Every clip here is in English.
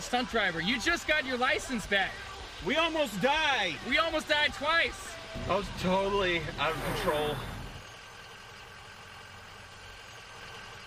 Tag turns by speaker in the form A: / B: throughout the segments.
A: A stunt driver. You just got your license back.
B: We almost died.
A: We almost died twice.
B: I was totally out of control.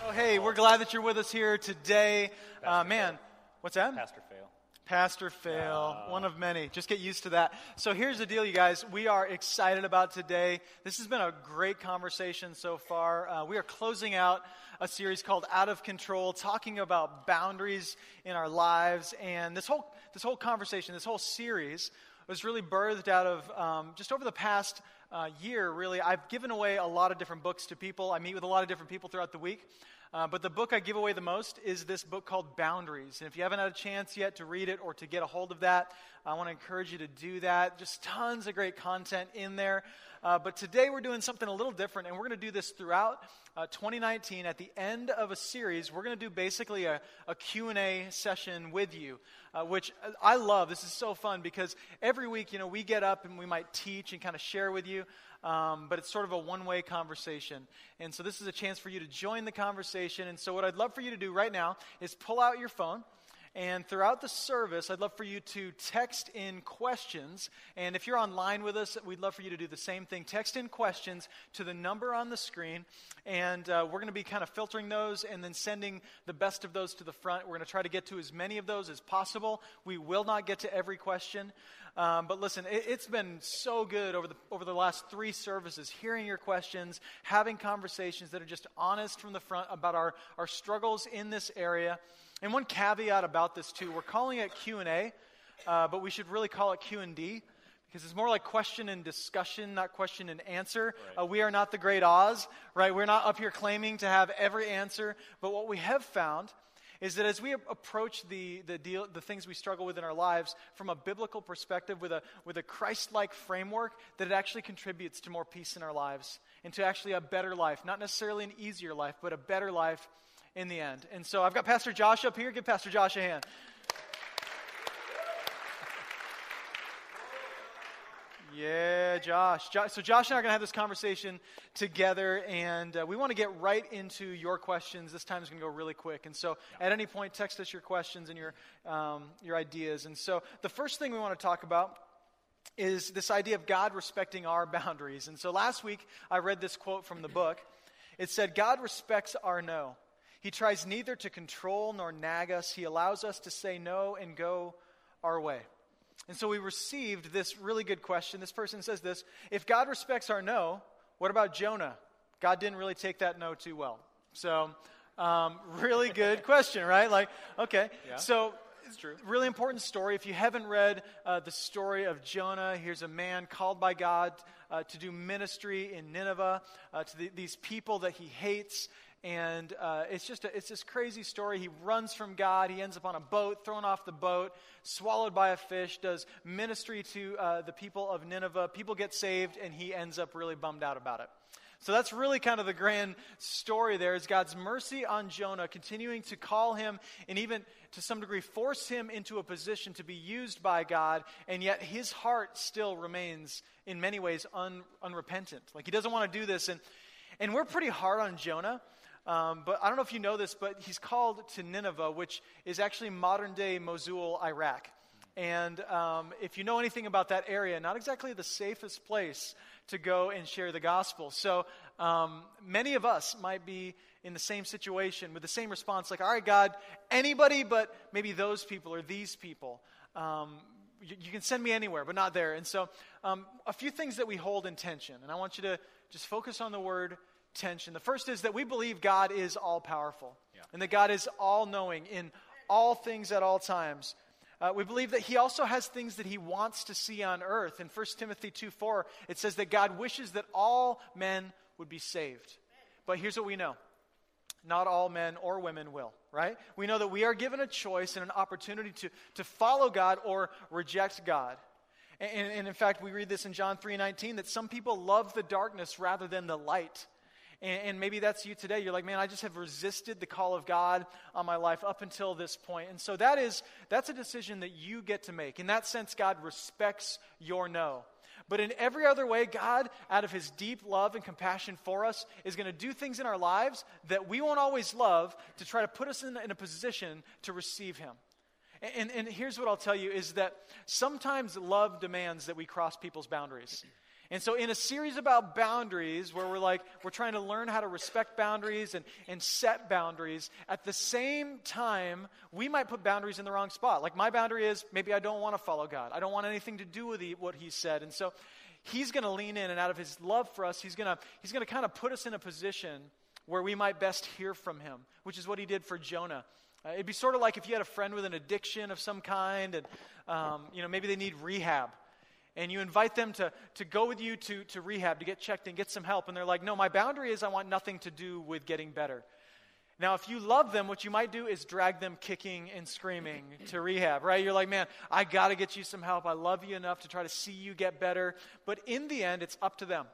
C: Oh, hey, we're glad that you're with us here today. Uh, man, what's that?
B: Pastor fail.
C: Pastor fail, one of many. Just get used to that. So here's the deal, you guys. We are excited about today. This has been a great conversation so far. Uh, we are closing out a series called Out of Control, talking about boundaries in our lives. And this whole this whole conversation, this whole series, was really birthed out of um, just over the past uh, year. Really, I've given away a lot of different books to people. I meet with a lot of different people throughout the week. Uh, but the book I give away the most is this book called Boundaries. And if you haven't had a chance yet to read it or to get a hold of that, I want to encourage you to do that. Just tons of great content in there. Uh, but today we're doing something a little different, and we're going to do this throughout uh, 2019. At the end of a series, we're going to do basically a, a Q&A session with you, uh, which I love. This is so fun because every week, you know, we get up and we might teach and kind of share with you. Um, but it's sort of a one way conversation. And so this is a chance for you to join the conversation. And so, what I'd love for you to do right now is pull out your phone. And throughout the service, I'd love for you to text in questions. And if you're online with us, we'd love for you to do the same thing. Text in questions to the number on the screen. And uh, we're going to be kind of filtering those and then sending the best of those to the front. We're going to try to get to as many of those as possible. We will not get to every question. Um, but listen, it, has been so good over the, over the last three services, hearing your questions, having conversations that are just honest from the front about our, our struggles in this area. And one caveat about this too, we're calling it Q&A, uh, but we should really call it Q&D because it's more like question and discussion, not question and answer. Right. Uh, we are not the great Oz, right? We're not up here claiming to have every answer, but what we have found is that as we approach the, the, deal, the things we struggle with in our lives from a biblical perspective, with a, with a Christ like framework, that it actually contributes to more peace in our lives and to actually a better life. Not necessarily an easier life, but a better life in the end. And so I've got Pastor Josh up here. Give Pastor Josh a hand. Yeah, Josh. Josh. So, Josh and I are going to have this conversation together, and uh, we want to get right into your questions. This time is going to go really quick. And so, at any point, text us your questions and your, um, your ideas. And so, the first thing we want to talk about is this idea of God respecting our boundaries. And so, last week, I read this quote from the book. It said, God respects our no. He tries neither to control nor nag us, He allows us to say no and go our way. And so we received this really good question. This person says this If God respects our no, what about Jonah? God didn't really take that no too well. So, um, really good question, right? Like, okay. Yeah. So, it's true. Really important story. If you haven't read uh, the story of Jonah, here's a man called by God uh, to do ministry in Nineveh uh, to the, these people that he hates and uh, it's just a, it's this crazy story. He runs from God. He ends up on a boat, thrown off the boat, swallowed by a fish. Does ministry to uh, the people of Nineveh. People get saved, and he ends up really bummed out about it. So that's really kind of the grand story there is God's mercy on Jonah, continuing to call him and even to some degree force him into a position to be used by God, and yet his heart still remains in many ways un, unrepentant. Like he doesn't want to do this. And, and we're pretty hard on Jonah. Um, but I don't know if you know this, but he's called to Nineveh, which is actually modern day Mosul, Iraq. And um, if you know anything about that area, not exactly the safest place to go and share the gospel. So um, many of us might be in the same situation with the same response like, all right, God, anybody but maybe those people or these people. Um, you, you, can send me anywhere, but not there. And so, um, a few things that we hold in tension, and I want you to just focus on the word tension. The first is that we believe God is all powerful yeah. and that God is all knowing in all things at all times. Uh, we believe that he also has things that he wants to see on earth. In 1 Timothy 2 4, it says that God wishes that all men would be saved. But here's what we know not all men or women will, right? We know that we are given a choice and an opportunity to, to follow God or reject God. And, and in fact, we read this in John 3:19 that some people love the darkness rather than the light. And, and, maybe that's you today. You're like, man, I just have resisted the call of God on my life up until this point. And so that is that's a decision that you get to make. In that sense, God respects your no. But in every other way, God, out of his deep love and compassion for us, is going to do things in our lives that we won't always love to try to put us in, in a position to receive him. And, and, here's what I'll tell you is that sometimes love demands that we cross people's boundaries. And so, in a series about boundaries, where we're like, we're trying to learn how to respect boundaries and, and set boundaries, at the same time, we might put boundaries in the wrong spot. Like, my boundary is maybe I don't want to follow God, I don't want anything to do with the, what He said. And so, He's going to lean in, and out of His love for us, He's going to he's going to kind of put us in a position where we might best hear from Him, which is what He did for Jonah. Uh, it'd be sort of like if you had a friend with an addiction of some kind, and um, you know maybe they need rehab and you invite them to, to go with you to, to rehab to get checked and get some help, and they're like, No, my boundary is I want nothing to do with getting better. Now, if you love them, what you might do is drag them kicking and screaming to rehab, right? You're like, man, I got to get you some help. I love you enough to try to see you get better. But in the end, it's up to them.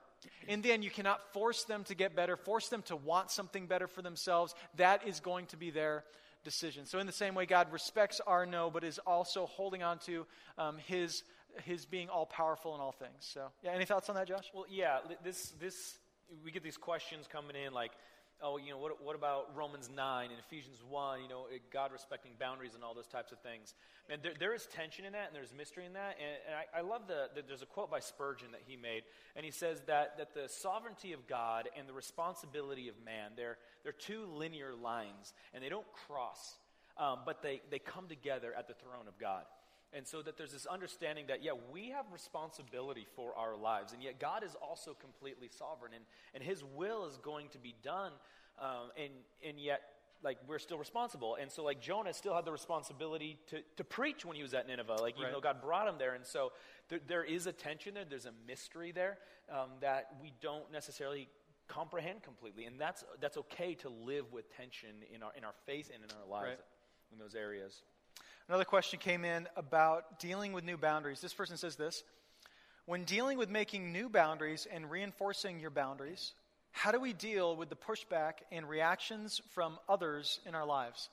C: In the end, you cannot force them to get better, force them to want something better for themselves. That is going to be their decision. So, in the same way, God respects our no, but is also holding on to um, his his being all powerful in all things. So, yeah, any thoughts on that, Josh?
D: Well, yeah, this this we get these questions coming in like, oh, you know, what what about Romans nine and Ephesians one? You know, God respecting boundaries and all those types of things. And there, there is tension in that, and there's mystery in that. And, and I, I, love the, the there's a quote by Spurgeon that he made, and he says that that the sovereignty of God and the responsibility of man they're they're two linear lines, and they don't cross, um, but they they come together at the throne of God. And so that there's this understanding that, yeah, we have responsibility for our lives, and yet God is also completely sovereign, and, and His will is going to be done, um, and, and yet, like, we're still responsible. And so, like, Jonah still had the responsibility to, to preach when he was at Nineveh, like, even right. though God brought him there. And so, there, there is a tension there, there's a mystery there um, that we don't necessarily comprehend completely. And that's, that's okay to live with tension in our, in our faith and in our lives right. in those areas.
C: Another question came in about dealing with new boundaries. This person says this When dealing with making new boundaries and reinforcing your boundaries, how do we deal with the pushback and reactions from others in our lives?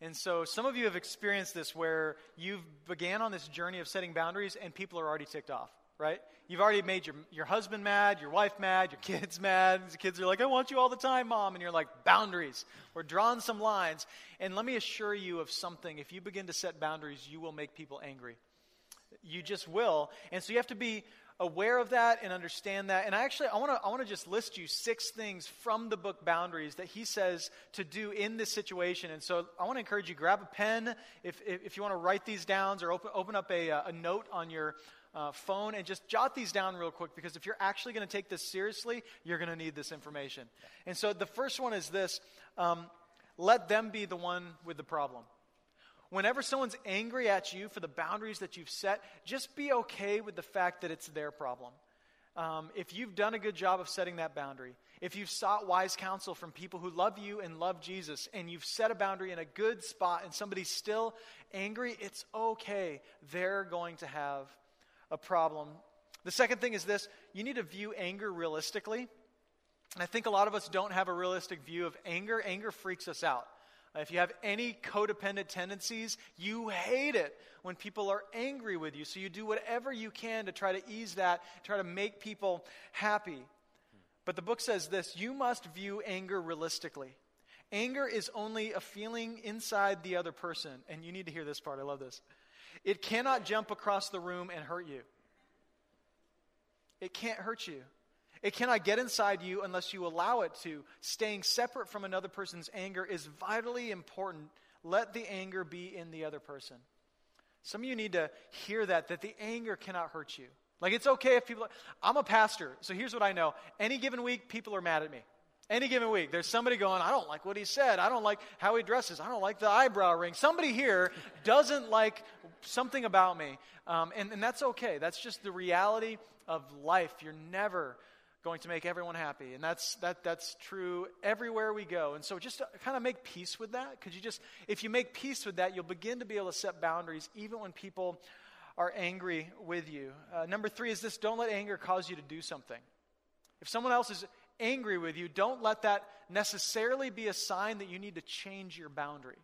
C: And so some of you have experienced this where you've began on this journey of setting boundaries and people are already ticked off right? You've already made your, your husband mad, your wife mad, your kids mad. The kids are like, I want you all the time, mom. And you're like, boundaries. We're drawing some lines. And let me assure you of something. If you begin to set boundaries, you will make people angry. You just will. And so you have to be aware of that and understand that. And I actually, I want to I wanna just list you six things from the book Boundaries that he says to do in this situation. And so I want to encourage you, grab a pen if, if, if you want to write these down or open, open up a, uh, a note on your uh, phone and just jot these down real quick because if you're actually going to take this seriously, you're going to need this information. And so the first one is this um, let them be the one with the problem. Whenever someone's angry at you for the boundaries that you've set, just be okay with the fact that it's their problem. Um, if you've done a good job of setting that boundary, if you've sought wise counsel from people who love you and love Jesus, and you've set a boundary in a good spot and somebody's still angry, it's okay. They're going to have a problem. The second thing is this you need to view anger realistically. And I think a lot of us don't have a realistic view of anger. Anger freaks us out. If you have any codependent tendencies, you hate it when people are angry with you. So you do whatever you can to try to ease that, try to make people happy. But the book says this you must view anger realistically. Anger is only a feeling inside the other person. And you need to hear this part. I love this. It cannot jump across the room and hurt you. It can't hurt you. It cannot get inside you unless you allow it to. Staying separate from another person's anger is vitally important. Let the anger be in the other person. Some of you need to hear that, that the anger cannot hurt you. Like, it's okay if people, I'm a pastor, so here's what I know. Any given week, people are mad at me. Any given week, there's somebody going, I don't like what he said. I don't like how he dresses. I don't like the eyebrow ring. Somebody here doesn't like something about me. Um, and, and that's okay. That's just the reality of life. You're never going to make everyone happy. And that's, that, that's true everywhere we go. And so just kind of make peace with that. Could you just, if you make peace with that, you'll begin to be able to set boundaries even when people are angry with you. Uh, number three is this don't let anger cause you to do something. If someone else is angry with you, don't let that necessarily be a sign that you need to change your boundary.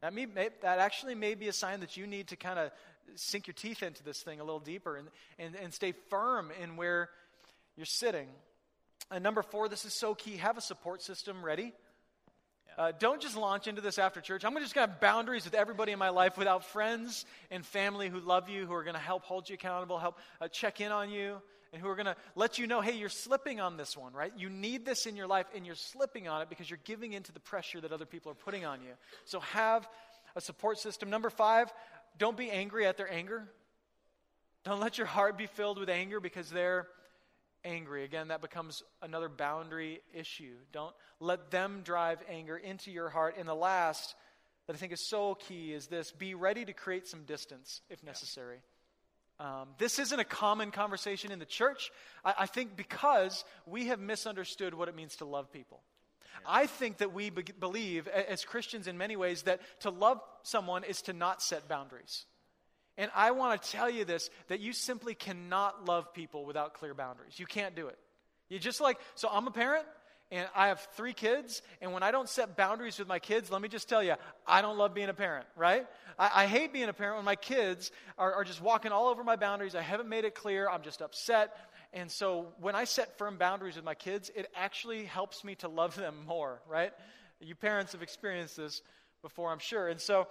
C: That, may, may, that actually may be a sign that you need to kind of sink your teeth into this thing a little deeper and, and, and stay firm in where you're sitting. And number four, this is so key have a support system ready. Uh, don't just launch into this after church. I'm gonna just going to have boundaries with everybody in my life without friends and family who love you, who are going to help hold you accountable, help uh, check in on you, and who are going to let you know, hey, you're slipping on this one, right? You need this in your life, and you're slipping on it because you're giving into the pressure that other people are putting on you. So have a support system. Number five, don't be angry at their anger. Don't let your heart be filled with anger because they're angry. Again, that becomes another boundary issue. Don't let them drive anger into your heart. And the last that I think is so key is this be ready to create some distance if necessary. Um, this isn't a common conversation in the church, I, I, think, because we have misunderstood what it means to love people. I think that we be- believe, as Christians in many ways, that to love someone is to not set boundaries. And I want to tell you this that you simply cannot love people without clear boundaries. You can't do it. You just like, so I'm a parent and I have three kids, and when I don't set boundaries with my kids, let me just tell you, I don't love being a parent, right? I, I hate being a parent when my kids are, are just walking all over my boundaries. I haven't made it clear. I'm just upset. And so when I set firm boundaries with my kids, it actually helps me to love them more, right? You parents have experienced this before, I'm sure. And so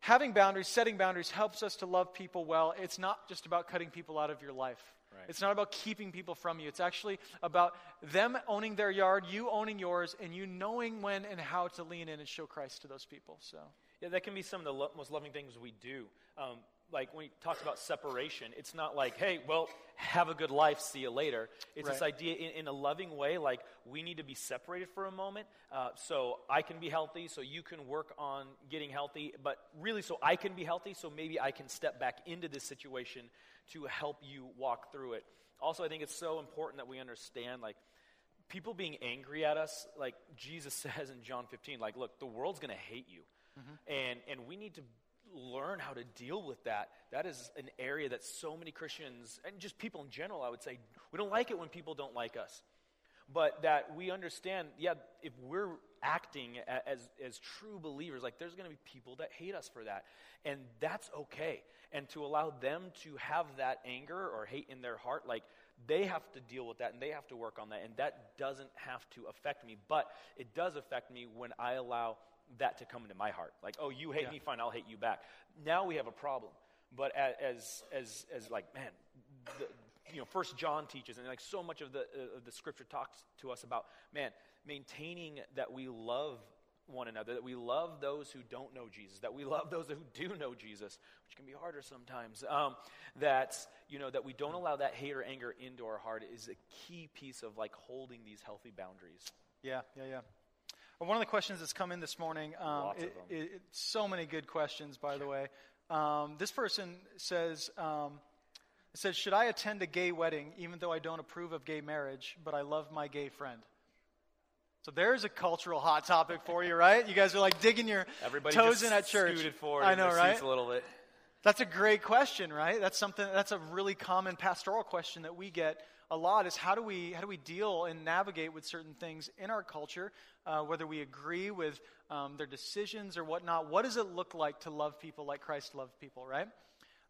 C: having boundaries, setting boundaries helps us to love people well. It's not just about cutting people out of your life. Right. It's not about keeping people from you. It's actually about them owning their yard, you owning yours, and you knowing when and how to lean in and show Christ to those people. So,
D: yeah, that can be some of the lo- most loving things we do. Um, like when he talks about separation, it's not like, hey, well, have a good life, see you later. It's right. this idea in, in, a loving way, like we need to be separated for a moment uh, so I can be healthy, so you can work on getting healthy, but really so I can be healthy, so maybe I can step back into this situation to help you walk through it. Also, I think it's so important that we understand, like, people being angry at us, like Jesus says in John 15, like, look, the world's going to hate you. Mm-hmm. And, and we need to learn how to deal with that. That is an area that so many Christians, and just people in general, I would say, we don't like it when people don't like us. But that we understand, yeah, if we're acting as, as true believers, like there's going to be people that hate us for that. And that's okay. And to allow them to have that anger or hate in their heart, like they have to deal with that and they have to work on that. And that doesn't have to affect me. But it does affect me when I allow that to come into my heart. Like, oh, you hate yeah. me, fine, I'll hate you back. Now we have a problem. But as as as like, man, the, you know, First John teaches, and like so much of the uh, the scripture talks to us about, man, maintaining that we love one another, that we love those who don't know Jesus, that we love those who do know Jesus, which can be harder sometimes. Um, that you know that we don't allow that hate or anger into our heart is a key piece of like holding these healthy boundaries.
C: Yeah, yeah, yeah. Well, one of the questions that's come in this morning, um, it, it, it, so many good questions, by the way. Um, this person says, um, says, Should I attend a gay wedding even though I don't approve of gay marriage, but I love my gay friend? So there's a cultural hot topic for you, right? You guys are like digging your
D: Everybody
C: toes in at church.
D: Scooted forward
C: I know, right?
D: A little bit.
C: That's a great question, right? That's something. That's a really common pastoral question that we get a lot is how do we how do we deal and navigate with certain things in our culture, uh, whether we agree with um, their decisions or whatnot. What does it look like to love people like Christ loved people, right?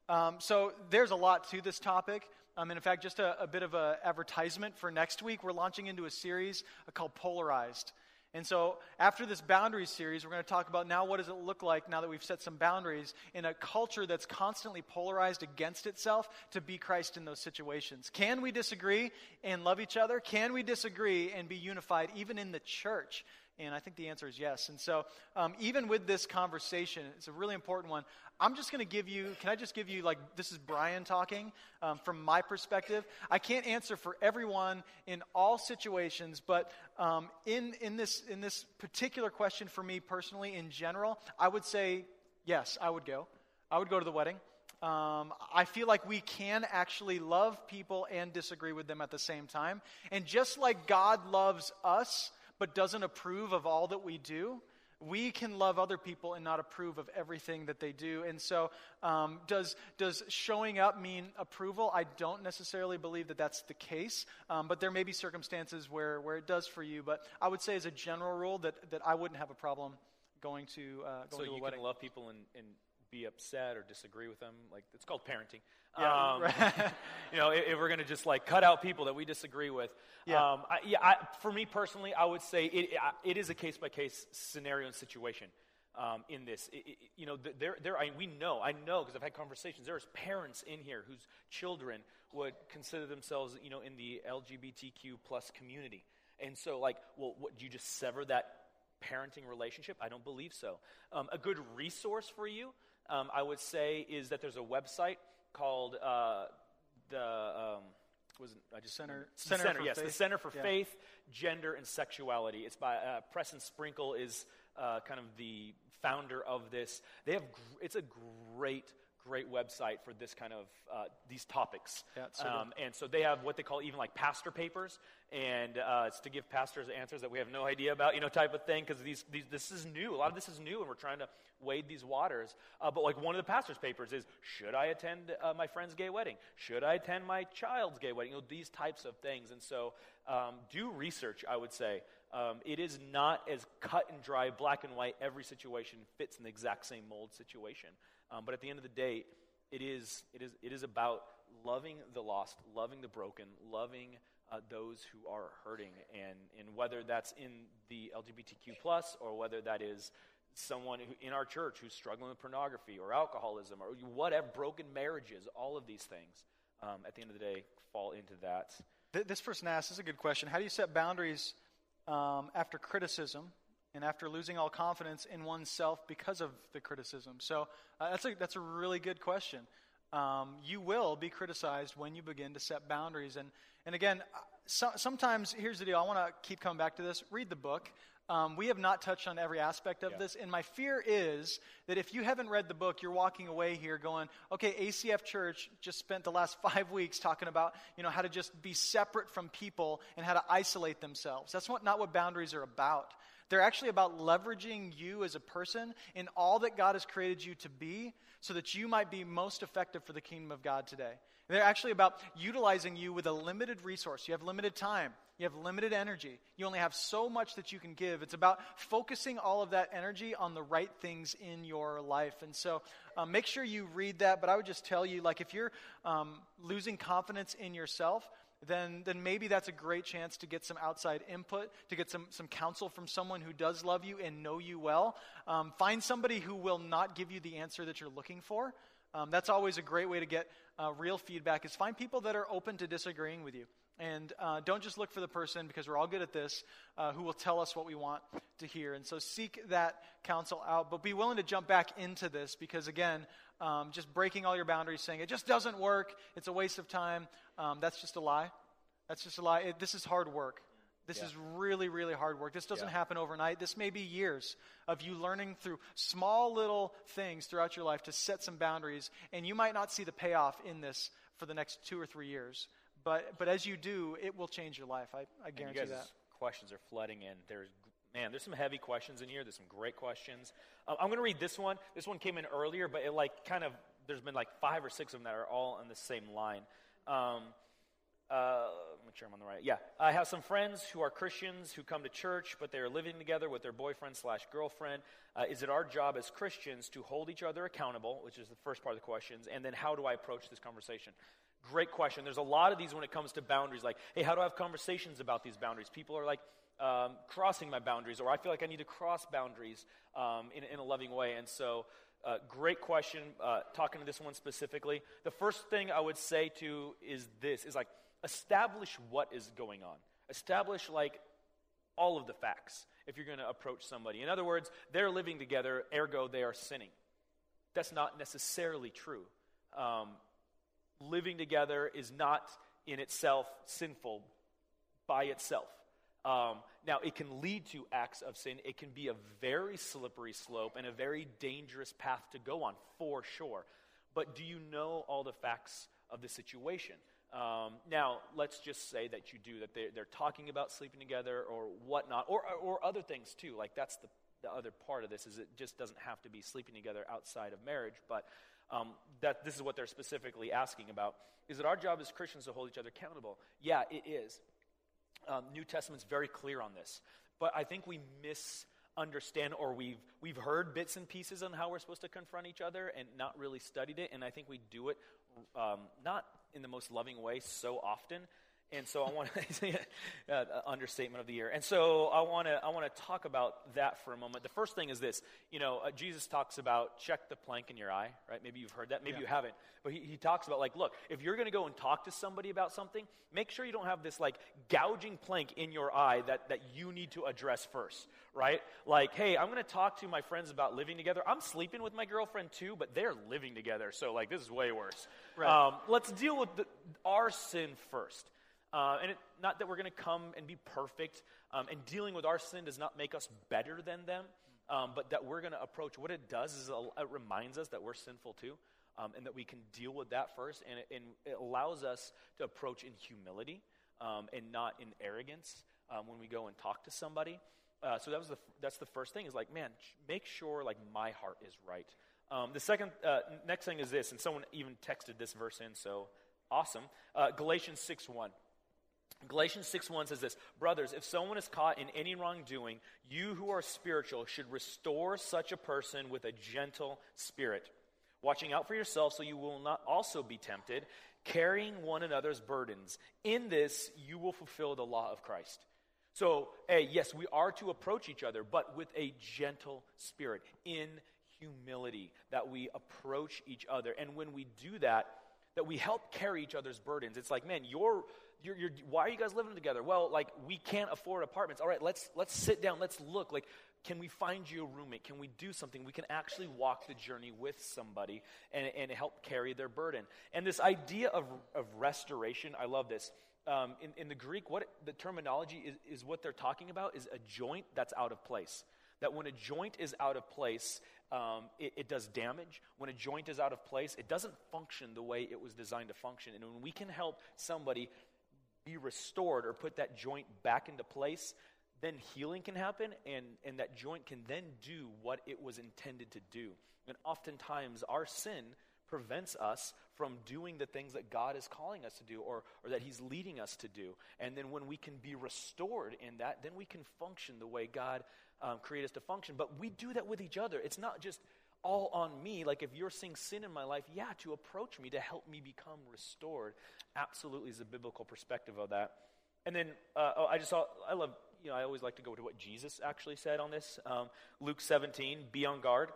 C: Um, so there's a lot to this topic. Um, and in fact, just a, a bit of an advertisement for next week. We're launching into a series called Polarized. And so, after this boundaries series, we're going to talk about now what does it look like now that we've set some boundaries in a culture that's constantly polarized against itself to be Christ in those situations. Can we disagree and love each other? Can we disagree and be unified even in the church? And I think the answer is yes. And so, um, even with this conversation, it's a really important one. I'm just going to give you, can I just give you, like, this is Brian talking um, from my perspective. I can't answer for everyone in all situations, but um, in, in, this, in this particular question for me personally, in general, I would say yes, I would go. I would go to the wedding. Um, I feel like we can actually love people and disagree with them at the same time. And just like God loves us, but doesn't approve of all that we do, we can love other people and not approve of everything that they do. And so, um, does, does showing up mean approval? I don't necessarily believe that that's the case, um, but there may be circumstances where, where it does for you. But I would say, as a general rule, that, that I wouldn't have a problem going to, uh, going
D: so
C: to a
D: you can love people and, and be upset or disagree with them. Like it's called parenting.
C: Yeah,
D: um,
C: right.
D: you know, if, if we're going to just like cut out people that we disagree with.
C: Yeah.
D: Um, I, yeah I, for me personally, I would say it, it is a case by case scenario and situation. Um, in this, It- it- you know, there, there, I, we know, I know, because I've had conversations. There's parents in here whose children would consider themselves, you know, in the LGBTQ plus community, and so, like, well, what, do you just sever that parenting relationship? I don't believe so. Um, a good resource for you, um, I would say, is that there's a website called uh, the um, was it, I just
C: Center-
D: the
C: Center for
D: yes, the
C: Faith.
D: Center for
C: Yeah.
D: Faith, Gender, and Sexuality. It's by uh, Preston Sprinkle is uh, kind of the founder of this. They have gr- it's a great great website for this kind of uh, these topics.
C: Yeah,
D: um, and so they have what they call even like pastor papers, and uh, it's to give pastors answers that we have no idea about, you know, type of thing. Because these, these this is new. A lot of this is new, and we're trying to wade these waters. Uh, but like one of the pastors' papers is: Should I attend uh, my friend's gay wedding? Should I attend my child's gay wedding? You know, these types of things. And so, um, do research. I would say um, it is not as cut and dry, black and white. Every situation fits in the exact same mold situation. Um, but at the end of the day, it is, it is, it is about loving the lost, loving the broken, loving uh, those who are hurting. And, and whether that's in the LGBTQ, plus or whether that is someone who, in our church who's struggling with pornography or alcoholism or whatever, broken marriages, all of these things, um, at the end of the day, fall into that.
C: This person asks, this is a good question. How do you set boundaries um, after criticism and after losing all confidence in oneself because of the criticism? So uh, that's, a, that's a really good question. Um, you will be criticized when you begin to set boundaries. And, and again, uh, so, sometimes, here's the deal I want to keep coming back to this. Read the book. Um, we have not touched on every aspect of
D: Yeah.
C: this, and my fear is that if you haven't read the book, you're walking away here going, okay, ACF Church just spent the last five weeks talking about, you know, how to just be separate from people and how to isolate themselves. That's what, not what boundaries are about. They're actually about leveraging you as a person in all that God has created you to be so that you might be most effective for the kingdom of God today. They're actually about utilizing you with a limited resource. You have limited time. You have limited energy. You only have so much that you can give. It's about focusing all of that energy on the right things in your life. And so um, make sure you read that. But I would just tell you, like, if you're um, losing confidence in yourself, then, then maybe that's a great chance to get some outside input, to get some, some counsel from someone who does love you and know you well. Um, find somebody who will not give you the answer that you're looking for. Um, that's always a great way to get uh, real feedback is find people that are open to disagreeing with you. And uh, don't just look for the person, because we're all good at this, uh, who will tell us what we want to hear. And so seek that counsel out, but be willing to jump back into this, because again, um, just breaking all your boundaries, saying it just doesn't work, it's a waste of time, um, that's just a lie. That's just a lie. It, this is hard work. This
D: Yeah.
C: is really, really hard work. This doesn't
D: Yeah.
C: happen overnight. This may be years of you learning through small little things throughout your life to set some boundaries, and you might not see the payoff in this for the next two or three years. But, but as you do, it will change your life. I, I guarantee that.
D: questions are flooding in. There's man, there's some heavy questions in here. There's some great questions. Uh, I'm going to read this one. This one came in earlier, but it like kind of there's been like five or six of them that are all on the same line. Um, uh, make sure I'm on the right. Yeah, I have some friends who are Christians who come to church, but they are living together with their boyfriend slash girlfriend. Uh, is it our job as Christians to hold each other accountable, which is the first part of the questions, and then how do I approach this conversation? Great question. There's a lot of these when it comes to boundaries. Like, hey, how do I have conversations about these boundaries? People are like, um, crossing my boundaries, or I feel like I need to cross boundaries um, in, in, a loving way. And so, uh, great question. Uh, talking to this one specifically, the first thing I would say to is this: is like establish what is going on. Establish like all of the facts if you're going to approach somebody. In other words, they're living together, ergo they are sinning. That's not necessarily true. Um, living together is not in itself sinful by itself. Um, now, it can lead to acts of sin. It can be a very slippery slope and a very dangerous path to go on, for sure. But do you know all the facts of the situation? Um, now, let's just say that you do, that they're, they're talking about sleeping together or whatnot, or, or other things too. Like, that's the, the other part of this, is it just doesn't have to be sleeping together outside of marriage. But um, that this is what they're specifically asking about. Is it our job as Christians to hold each other accountable? Yeah, it is. Um, New Testament's very clear on this. But I think we misunderstand or we've, we've heard bits and pieces on how we're supposed to confront each other and not really studied it. And I think we do it um, not in the most loving way so often. And so I want to uh, understatement of the year. And so I want to I want to talk about that for a moment. The first thing is this. You know, uh, Jesus talks about check the plank in your eye, right? Maybe you've heard that, maybe yeah. you haven't. But he, he talks about like, look, if you're going to go and talk to somebody about something, make sure you don't have this like gouging plank in your eye that that you need to address first, right? Like, hey, I'm going to talk to my friends about living together. I'm sleeping with my girlfriend too, but they're living together, so like this is way worse. Right. Um, let's deal with the, our sin first. Uh, and it, not that we're going to come and be perfect, um, and dealing with our sin does not make us better than them, um, but that we're going to approach what it does is it reminds us that we're sinful too, um, and that we can deal with that first, and it, and it allows us to approach in humility um, and not in arrogance um, when we go and talk to somebody. Uh, so that was the, that's the first thing is like, man, make sure like my heart is right. Um, the second, uh, next thing is this, and someone even texted this verse in, so awesome. Uh, Galatians 6 1. Galatians 6 1 says this Brothers, if someone is caught in any wrongdoing, you who are spiritual should restore such a person with a gentle spirit, watching out for yourself so you will not also be tempted, carrying one another's burdens. In this, you will fulfill the law of Christ. So, hey, yes, we are to approach each other, but with a gentle spirit, in humility, that we approach each other. And when we do that, that we help carry each other's burdens. It's like, man, you're you're, you're, why are you guys living together? Well, like, we can't afford apartments. All right, let's, let's sit down. Let's look. Like, can we find you a roommate? Can we do something? We can actually walk the journey with somebody and, and help carry their burden. And this idea of, of restoration, I love this. Um, in, in the Greek, what the terminology is, is what they're talking about is a joint that's out of place. That when a joint is out of place, um, it, it, does damage. When a joint is out of place, it doesn't function the way it was designed to function. And when we can help somebody be restored or put that joint back into place, then healing can happen and, and that joint can then do what it was intended to do. And oftentimes, our sin prevents us from doing the things that God is calling us to do or, or that He's leading us to do. And then when we can be restored in that, then we can function the way God um, created us to function. But we do that with each other. It's not just all on me. Like if you're seeing sin in my life, yeah, to approach me, to help me become restored, absolutely is a biblical perspective of that. And then uh, oh, I just saw, I love, you know, I always like to go to what Jesus actually said on this. Um, Luke 17, be on guard.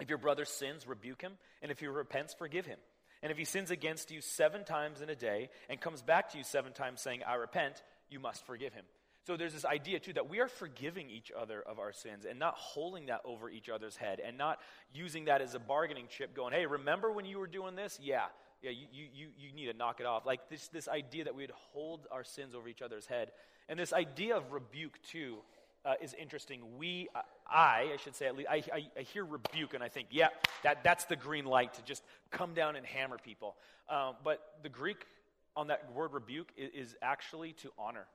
D: If your brother sins, rebuke him. And if he repents, forgive him. And if he sins against you seven times in a day and comes back to you seven times saying, I repent, you must forgive him. So there's this idea, too, that we are forgiving each other of our sins and not holding that over each other's head and not using that as a bargaining chip, going, hey, remember when you were doing this? Yeah, yeah, you, you, you need to knock it off. Like this, this idea that we would hold our sins over each other's head. And this idea of rebuke, too, uh, is interesting. We, uh, I, I should say, at least, I, I, I, hear rebuke and I think, yeah, that, that's the green light to just come down and hammer people. Um, but the Greek on that word rebuke is, is actually to honor.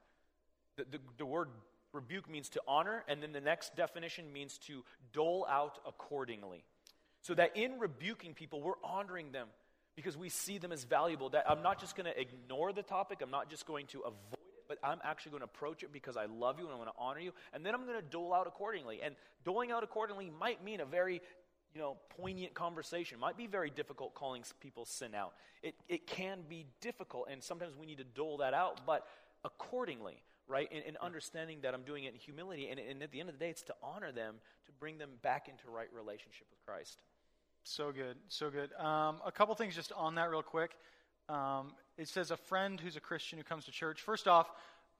D: The, the, the word rebuke means to honor, and then the next definition means to dole out accordingly. So that in rebuking people, we're honoring them because we see them as valuable. That I'm not just going to ignore the topic, I'm not just going to avoid it, but I'm actually going to approach it because I love you and I want to honor you, and then I'm going to dole out accordingly. And doling out accordingly might mean a very you know, poignant conversation. It might be very difficult calling people sin out. It, it can be difficult, and sometimes we need to dole that out, but accordingly, right? And, and understanding that I'm doing it in humility, and, and at the end of the day, it's to honor them, to bring them back into right relationship with Christ.
C: So good, so good. Um, a couple things just on that, real quick. Um, it says a friend who's a Christian who comes to church. First off,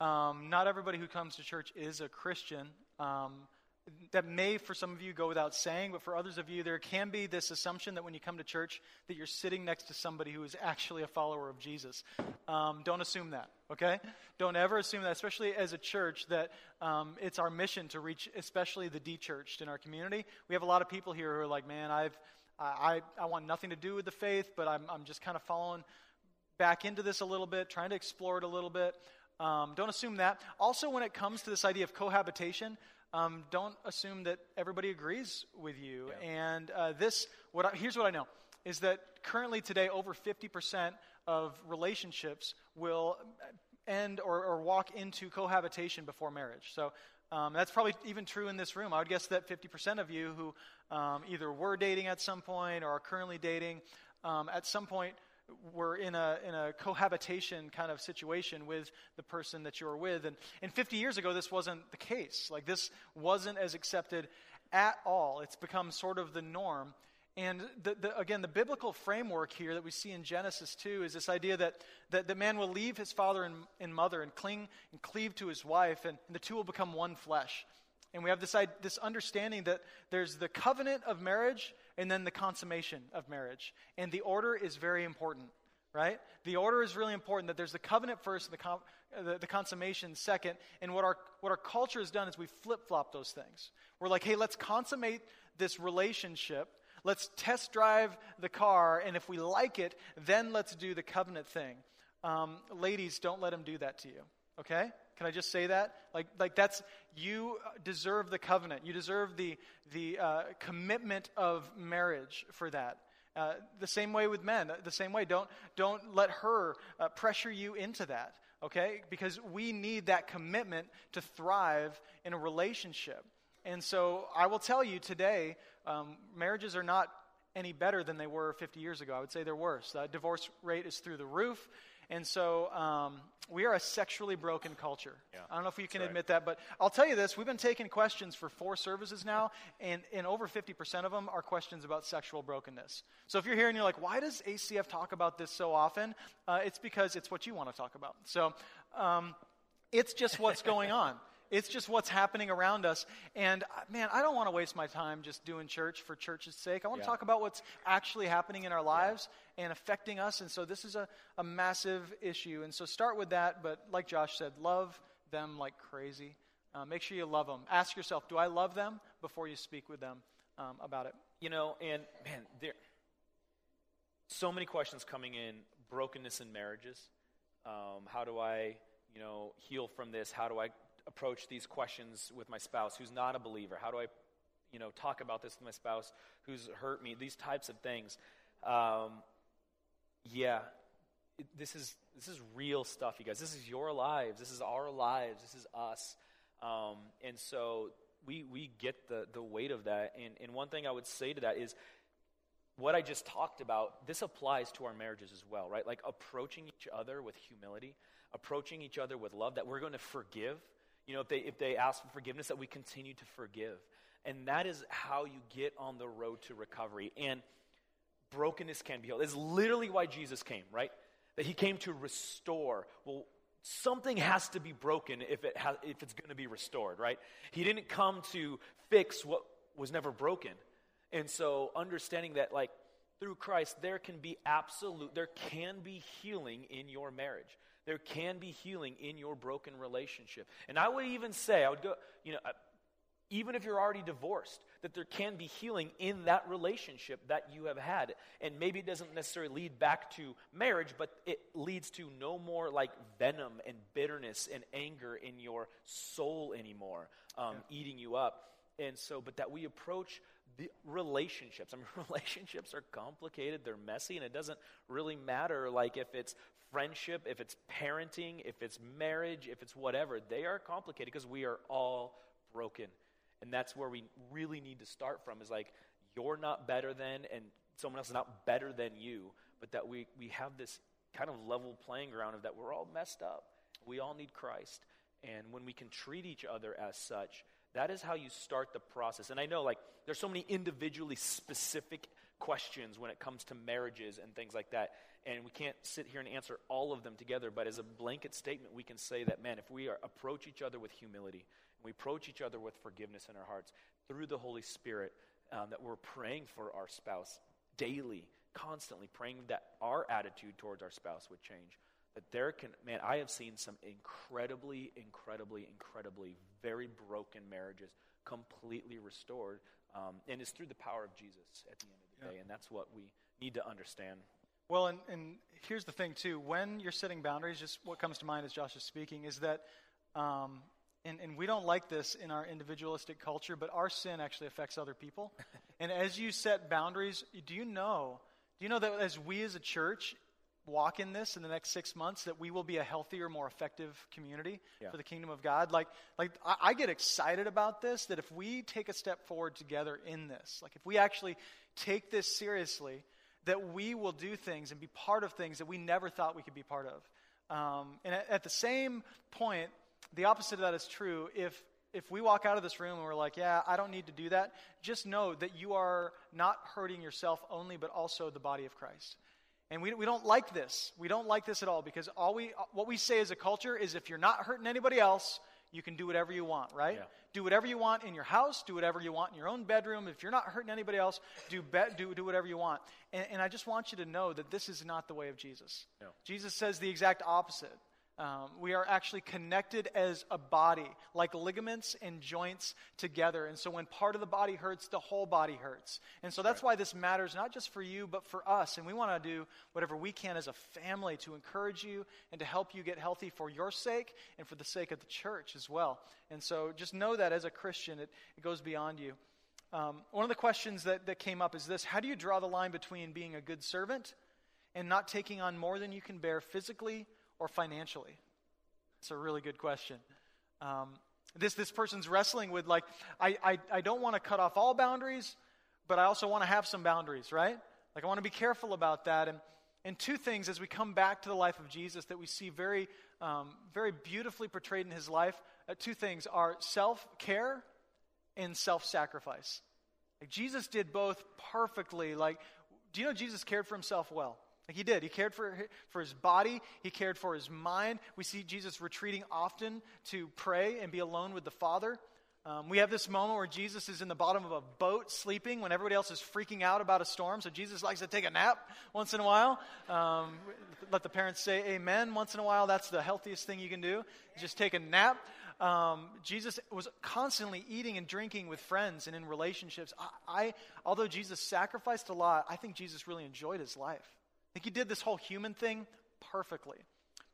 C: um, not everybody who comes to church is a Christian. Um, that may, for some of you, go without saying, but for others of you, there can be this assumption that when you come to church, that you're sitting next to somebody who is actually a follower of Jesus. Um, don't assume that, okay? Don't ever assume that, especially as a church, that um, it's our mission to reach, especially the de-churched in our community. We have a lot of people here who are like, man, I've, I, I want nothing to do with the faith, but I'm, I'm just kind of following back into this a little bit, trying to explore it a little bit. Um, don't assume that. Also, when it comes to this idea of cohabitation, um, don't assume that everybody agrees with you. Yeah. And uh, this, what I, here's what I know is that currently today, over 50% of relationships will end or, or walk into cohabitation before marriage. So um, that's probably even true in this room. I would guess that 50% of you who um, either were dating at some point or are currently dating um, at some point were in a, in a cohabitation kind of situation with the person that you were with. And, and 50 years ago, this wasn't the case. Like, this wasn't as accepted at all. It's become sort of the norm. And the, the, again, the biblical framework here that we see in Genesis 2 is this idea that, that the man will leave his father and, and mother and cling and cleave to his wife, and, and the two will become one flesh. And we have this, this understanding that there's the covenant of marriage and then the consummation of marriage. And the order is very important, right? The order is really important that there's the covenant first and the, com- the, the consummation second. And what our, what our culture has done is we flip flop those things. We're like, hey, let's consummate this relationship. Let's test drive the car. And if we like it, then let's do the covenant thing. Um, ladies, don't let him do that to you, okay? Can I just say that? Like, like that's, you deserve the covenant. You deserve the, the uh, commitment of marriage for that. Uh, the same way with men, the same way. Don't, don't let her uh, pressure you into that, okay? Because we need that commitment to thrive in a relationship. And so I will tell you today, um, marriages are not any better than they were 50 years ago. I would say they're worse. The divorce rate is through the roof. And so um, we are a sexually broken culture. Yeah, I don't know if you can admit that, but I'll tell you this we've been taking questions for four services now, and, and over 50% of them are questions about sexual brokenness. So if you're here and you're like, why does ACF talk about this so often? Uh, it's because it's what you want to talk about. So um, it's just what's going on. It's just what's happening around us. And uh, man, I don't want to waste my time just doing church for church's sake. I want to talk about what's actually happening in our lives yeah. and affecting us. And so this is a, a massive issue. And so start with that. But like Josh said, love them like crazy. Uh, make sure you love them. Ask yourself, do I love them before you speak with them um, about it?
D: You know, and man, there so many questions coming in brokenness in marriages. Um, how do I, you know, heal from this? How do I approach these questions with my spouse who's not a believer? How do I, you know, talk about this with my spouse who's hurt me? These types of things. Um, yeah, it, this is this is real stuff, you guys. This is your lives. This is our lives. This is us. Um, and so we we get the the weight of that. And and one thing I would say to that is what I just talked about, this applies to our marriages as well, right? Like approaching each other with humility, approaching each other with love, that we're going to forgive, you know, if they, if they ask for forgiveness, that we continue to forgive. And that is how you get on the road to recovery. And brokenness can be healed. It's literally why Jesus came, right? That he came to restore. Well, something has to be broken if, it if it's going to be restored, right? He didn't come to fix what was never broken. And so understanding that, like, through Christ, there can be absolute, there can be healing in your marriage. There can be healing in your broken relationship. And I would even say, I would go, you know, uh, even if you're already divorced, that there can be healing in that relationship that you have had. And maybe it doesn't necessarily lead back to marriage, but it leads to no more like venom and bitterness and anger in your soul anymore, um, yeah. eating you up. And so, but that we approach the relationships. I mean, relationships are complicated, they're messy, and it doesn't really matter like if it's friendship, if it's parenting, if it's marriage, if it's whatever. They are complicated because we are all broken. And that's where we really need to start from is like, you're not better than and someone else is not better than you, but that we, we have this kind of level playing ground of that we're all messed up. We all need Christ. And when we can treat each other as such, that is how you start the process. And I know, like, there's so many individually specific questions when it comes to marriages and things like that. And we can't sit here and answer all of them together. But as a blanket statement, we can say that, man, if we are, approach each other with humility, and we approach each other with forgiveness in our hearts through the Holy Spirit, um, that we're praying for our spouse daily, constantly praying that our attitude towards our spouse would change that there can, man, I have seen some incredibly, incredibly, incredibly very broken marriages completely restored. Um, and it's through the power of Jesus at the end of the yeah. day. And that's what we need to understand.
C: Well, and, and here's the thing, too. When you're setting boundaries, just what comes to mind as Josh is speaking is that, um, and, and we don't like this in our individualistic culture, but our sin actually affects other people. and as you set boundaries, do you know? Do you know that as we as a church, walk in this in the next six months that we will be a healthier more effective community yeah. for the kingdom of god like like I, I, get excited about this that if we take a step forward together in this like if we actually take this seriously that we will do things and be part of things that we never thought we could be part of um, and at, at the same point the opposite of that is true if if we walk out of this room and we're like, yeah, I don't need to do that, just know that you are not hurting yourself only, but also the body of Christ. And we, we don't like this. We don't like this at all because all we, what we say as a culture is if you're not hurting anybody else, you can do whatever you want, right? Yeah. Do whatever you want in your house, do whatever you want in your own bedroom. If you're not hurting anybody else, do, be, do, do whatever you want. And, and I just want you to know that this is not the way of Jesus. No. Jesus says the exact opposite. Um, we are actually connected as a body, like ligaments and joints together. And so when part of the body hurts, the whole body hurts. And so that's right. why this matters not just for you, but for us. And we want to do whatever we can as a family to encourage you and to help you get healthy for your sake and for the sake of the church as well. And so just know that as a Christian, it, it goes beyond you. Um, one of the questions that, that came up is this How do you draw the line between being a good servant and not taking on more than you can bear physically? Or financially? It's a really good question. Um, this, this person's wrestling with, like, I, I, I don't want to cut off all boundaries, but I also want to have some boundaries, right? Like, I want to be careful about that. And, and two things as we come back to the life of Jesus that we see very, um, very beautifully portrayed in his life uh, two things are self care and self sacrifice. Like, Jesus did both perfectly. Like, do you know Jesus cared for himself well? Like he did. He cared for, for his body, he cared for his mind. We see Jesus retreating often to pray and be alone with the Father. Um, we have this moment where Jesus is in the bottom of a boat sleeping when everybody else is freaking out about a storm. So Jesus likes to take a nap once in a while. Um, let the parents say amen once in a while. That's the healthiest thing you can do. Just take a nap. Um, Jesus was constantly eating and drinking with friends and in relationships. I, I, although Jesus sacrificed a lot, I think Jesus really enjoyed his life. Think he did this whole human thing perfectly.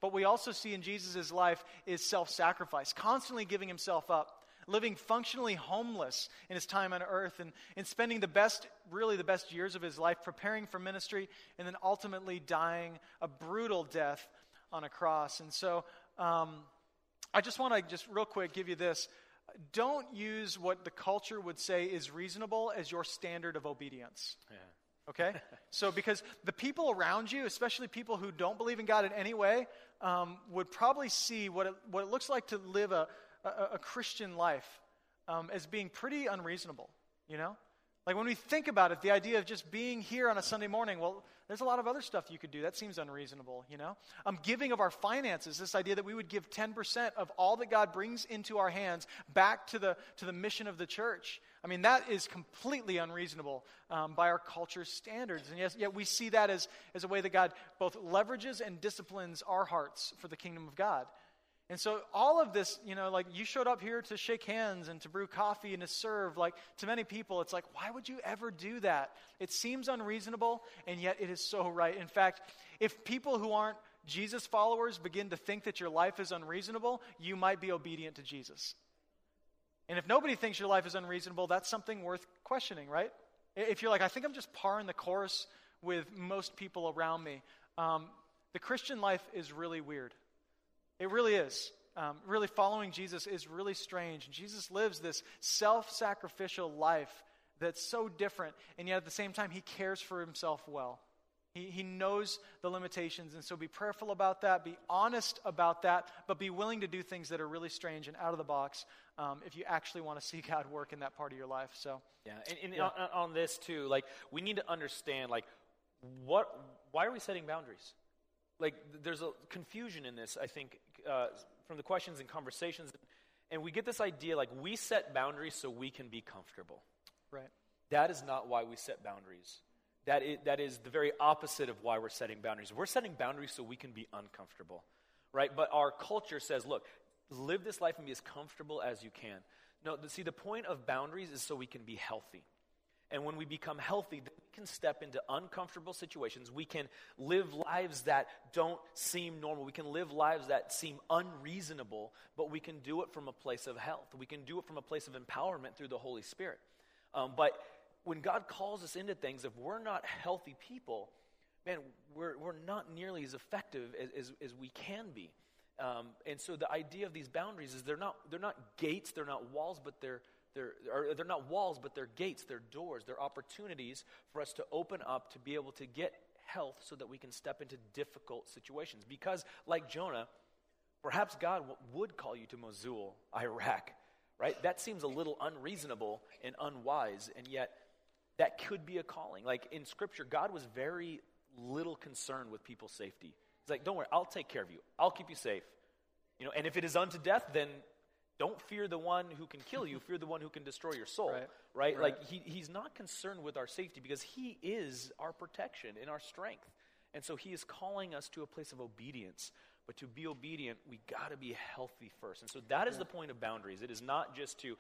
C: But we also see in Jesus' life is self sacrifice, constantly giving himself up, living functionally homeless in his time on earth, and, and spending the best, really the best years of his life preparing for ministry, and then ultimately dying a brutal death on a cross. And so um, I just want to just real quick give you this. Don't use what the culture would say is reasonable as your standard of obedience. Yeah. Okay? so, because the people around you, especially people who don't believe in God in any way, um, would probably see what it, what it looks like to live a, a, a Christian life um, as being pretty unreasonable, you know? Like when we think about it, the idea of just being here on a Sunday morning, well, there's a lot of other stuff you could do. That seems unreasonable, you know? Um, giving of our finances, this idea that we would give 10% of all that God brings into our hands back to the, to the mission of the church. I mean, that is completely unreasonable um, by our culture's standards. And yes, yet we see that as, as a way that God both leverages and disciplines our hearts for the kingdom of God. And so, all of this, you know, like you showed up here to shake hands and to brew coffee and to serve. Like to many people, it's like, why would you ever do that? It seems unreasonable, and yet it is so right. In fact, if people who aren't Jesus followers begin to think that your life is unreasonable, you might be obedient to Jesus. And if nobody thinks your life is unreasonable, that's something worth questioning, right? If you're like, I think I'm just par in the course with most people around me, um, the Christian life is really weird. It really is. Um, really, following Jesus is really strange. Jesus lives this self sacrificial life that's so different, and yet at the same time, he cares for himself well. He, he knows the limitations, and so be prayerful about that, be honest about that, but be willing to do things that are really strange and out of the box um, if you actually want to see God work in that part of your life. So,
D: Yeah, and, and On, on this too, like we need to understand, like what, why are we setting boundaries? Like there's a confusion in this, I think, uh, from the questions and conversations, and we get this idea like we set boundaries so we can be comfortable.
C: right.
D: That is not why we set boundaries. That is, that is the very opposite of why we're setting boundaries. We're setting boundaries so we can be uncomfortable, right? But our culture says, look, live this life and be as comfortable as you can. No, see, the point of boundaries is so we can be healthy. And when we become healthy, then we can step into uncomfortable situations. We can live lives that don't seem normal. We can live lives that seem unreasonable, but we can do it from a place of health. We can do it from a place of empowerment through the Holy Spirit. Um, but when God calls us into things, if we're not healthy people, man, we're, we're not nearly as effective as, as, as we can be. Um, and so the idea of these boundaries is they're not, they're not gates, they're not walls, but they're, they're, or they're not walls, but they're gates, they're doors, they're opportunities for us to open up to be able to get health so that we can step into difficult situations. Because, like Jonah, perhaps God w- would call you to Mosul, Iraq, right? That seems a little unreasonable and unwise, and yet that could be a calling. Like in Scripture, God was very little concerned with people's safety. He's like, don't worry, I'll take care of you. I'll keep you safe. You know, and if it is unto death, then don't fear the one who can kill you, fear the one who can destroy your soul.
C: Right.
D: Right? Like he, he's not concerned with our safety because he is our protection and our strength. And so he is calling us to a place of obedience. But to be obedient, we got to be healthy first. And so that is the point of boundaries. It is not just to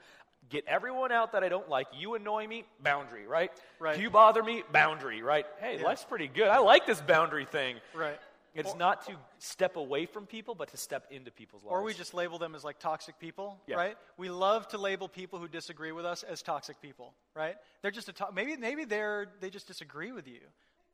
D: get everyone out that I don't like. You annoy me, boundary, right?
C: Right.
D: You bother me, boundary, right? Hey, life's pretty good. I like this boundary thing.
C: Right.
D: It's not to step away from people, but to step into people's lives.
C: Or we just label them as like toxic people,
D: Yeah.
C: right? We love to label people who disagree with us as toxic people, right? They're just a to- maybe maybe they're they just disagree with you,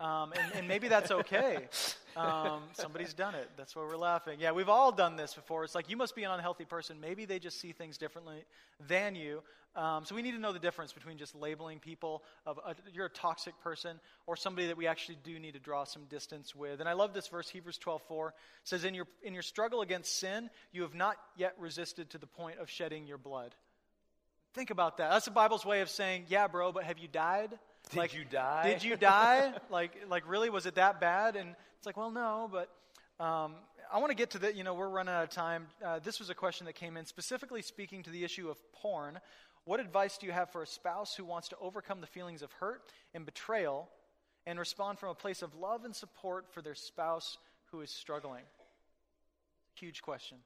C: um, and, and maybe that's okay. Um, somebody's done it. That's why we're laughing. Yeah, we've all done this before. It's like you must be an unhealthy person. Maybe they just see things differently than you. Um, so we need to know the difference between just labeling people of a, you're a toxic person or somebody that we actually do need to draw some distance with. And I love this verse, Hebrews 12:4 says, "In your in your struggle against sin, you have not yet resisted to the point of shedding your blood." Think about that. That's the Bible's way of saying, "Yeah, bro, but have you died?"
D: Did you die?
C: Did you die? like, like really, was it that bad? And it's like, well, no, but um, I want to get to the. You know, we're running out of time. Uh, this was a question that came in specifically speaking to the issue of porn. What advice do you have for a spouse who wants to overcome the feelings of hurt and betrayal and respond from a place of love and support for their spouse who is struggling? Huge question.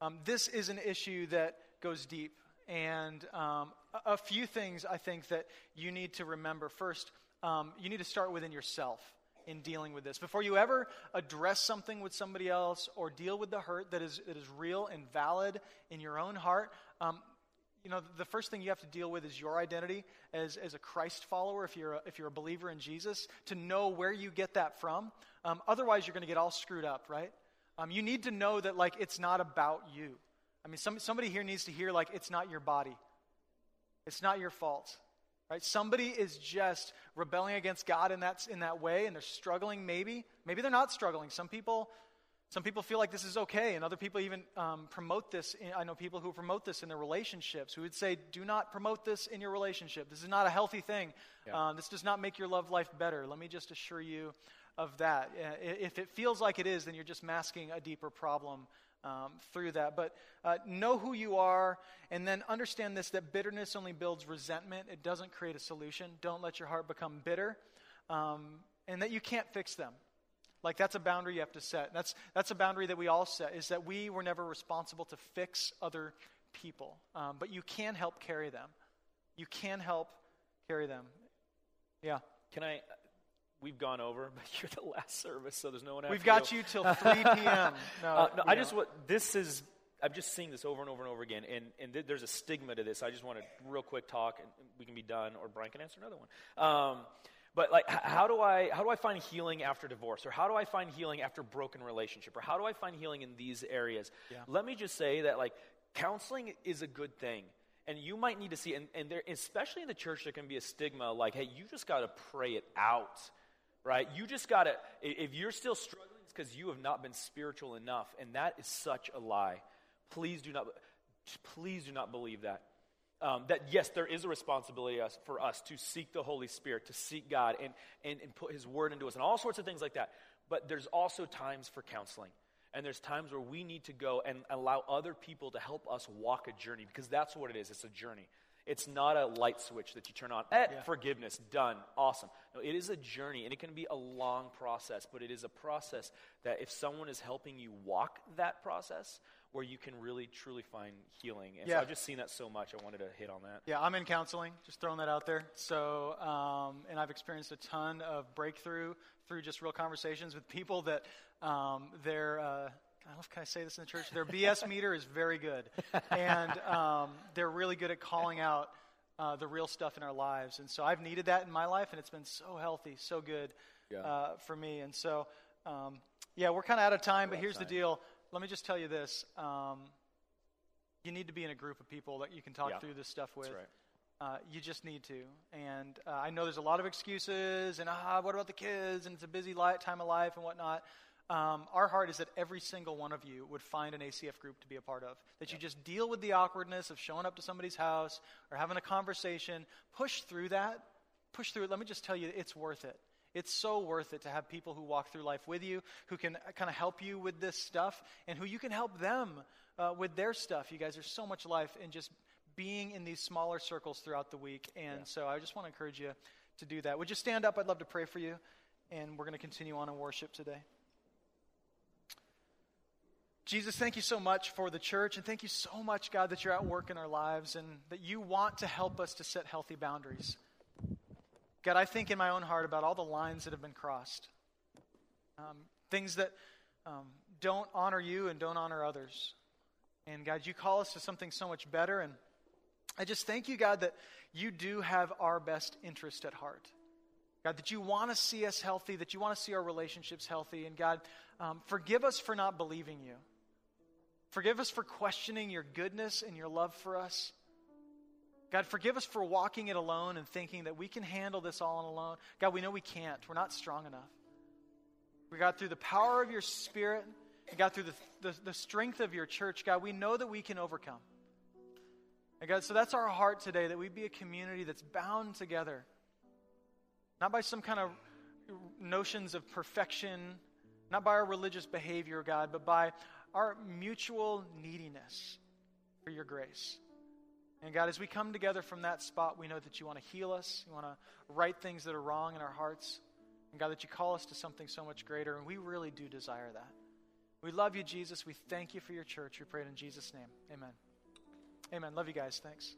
C: Um, this is an issue that goes deep. And um, a, a few things I think that you need to remember. First, um, you need to start within yourself in dealing with this. Before you ever address something with somebody else or deal with the hurt that is, that is real and valid in your own heart, um, you know, the first thing you have to deal with is your identity as, as a Christ follower, if you're a, if you're a believer in Jesus, to know where you get that from. Um, otherwise, you're going to get all screwed up, right? Um, you need to know that, like, it's not about you. I mean, some, somebody here needs to hear, like, it's not your body. It's not your fault. Right? Somebody is just rebelling against God in that, in that way, and they're struggling, maybe. Maybe they're not struggling. Some people, some people feel like this is okay, and other people even um, promote this. In, I know people who promote this in their relationships who would say, do not promote this in your relationship. This is not a healthy thing. Um, this does not make your love life better. Let me just assure you of that. Uh, If it feels like it is, then you're just masking a deeper problem um, through that. But uh, know who you are, and then understand this that bitterness only builds resentment, it doesn't create a solution. Don't let your heart become bitter, um, and that you can't fix them. Like that's a boundary you have to set. That's that's a boundary that we all set. Is that we were never responsible to fix other people, um, but you can help carry them. You can help carry them. Yeah,
D: Can I? We've gone over, but you're the last service, so there's no one.
C: we've got you till 3 p.m. No,
D: Uh, no, I just what this is. I'm just seeing this over and over and over again, and and th- there's a stigma to this. I just want to real quick talk, and we can be done, or Brian can answer another one. Um, but like, how do I how do I find healing after divorce, or how do I find healing after broken relationship, or how do I find healing in these areas? Let me just say that like counseling is a good thing. And you might need to see, and, and there, especially in the church, there can be a stigma like, hey, you just got to pray it out, right? You just got to, if you're still struggling, it's because you have not been spiritual enough. And that is such a lie. Please do not, please do not believe that. Um, that yes, there is a responsibility us, for us to seek the Holy Spirit, to seek God, and, and, and put His Word into us, and all sorts of things like that. But there's also times for counseling. And there's times where we need to go and allow other people to help us walk a journey because that's what it is. It's a journey. It's not a light switch that you turn on. Eh, yeah. forgiveness, done, awesome. No, it is a journey, and it can be a long process, but it is a process that if someone is helping you walk that process, where you can really truly find healing. And yeah. so I've just seen that so much. I wanted to hit on that.
C: Yeah, I'm in counseling. Just throwing that out there. So, um, and I've experienced a ton of breakthrough through just real conversations with people that um, their, uh, I don't know if can I say this in the church, their BS meter is very good. And um, they're really good at calling out uh, the real stuff in our lives. And so I've needed that in my life, and it's been so healthy, so good yeah. uh, for me. And so, um, yeah, we're kind of out of time, but here's time. the deal. Let me just tell you this. Um, you need to be in a group of people that you can talk yeah. through this stuff with.
D: Right.
C: Uh, you just need to. And uh, I know there's a lot of excuses, and ah, what about the kids? And it's a busy li- time of life and whatnot. Um, our heart is that every single one of you would find an ACF group to be a part of. That you just deal with the awkwardness of showing up to somebody's house or having a conversation. Push through that. Push through it. Let me just tell you, it's worth it. It's so worth it to have people who walk through life with you, who can kind of help you with this stuff, and who you can help them uh, with their stuff. You guys, there's so much life in just being in these smaller circles throughout the week. And yeah. so I just want to encourage you to do that. Would you stand up? I'd love to pray for you. And we're going to continue on in worship today. Jesus, thank you so much for the church, and thank you so much, God, that you're at work in our lives and that you want to help us to set healthy boundaries. God, I think in my own heart about all the lines that have been crossed, um, things that um, don't honor you and don't honor others. And God, you call us to something so much better, and I just thank you, God, that you do have our best interest at heart. God, that you want to see us healthy, that you want to see our relationships healthy. And God, um, forgive us for not believing you. Forgive us for questioning your goodness and your love for us. God, forgive us for walking it alone and thinking that we can handle this all on alone. God, we know we can't. We're not strong enough. We got through the power of your Spirit, and God, through the, the, the strength of your church, God, we know that we can overcome. And God, so that's our heart today that we be a community that's bound together, not by some kind of notions of perfection, not by our religious behavior, God, but by our mutual neediness for your grace. And God, as we come together from that spot, we know that you want to heal us, you want to right things that are wrong in our hearts. And God, that you call us to something so much greater, and we really do desire that. We love you, Jesus. We thank you for your church. We pray it in Jesus' name. Amen. Amen. Love you guys. Thanks.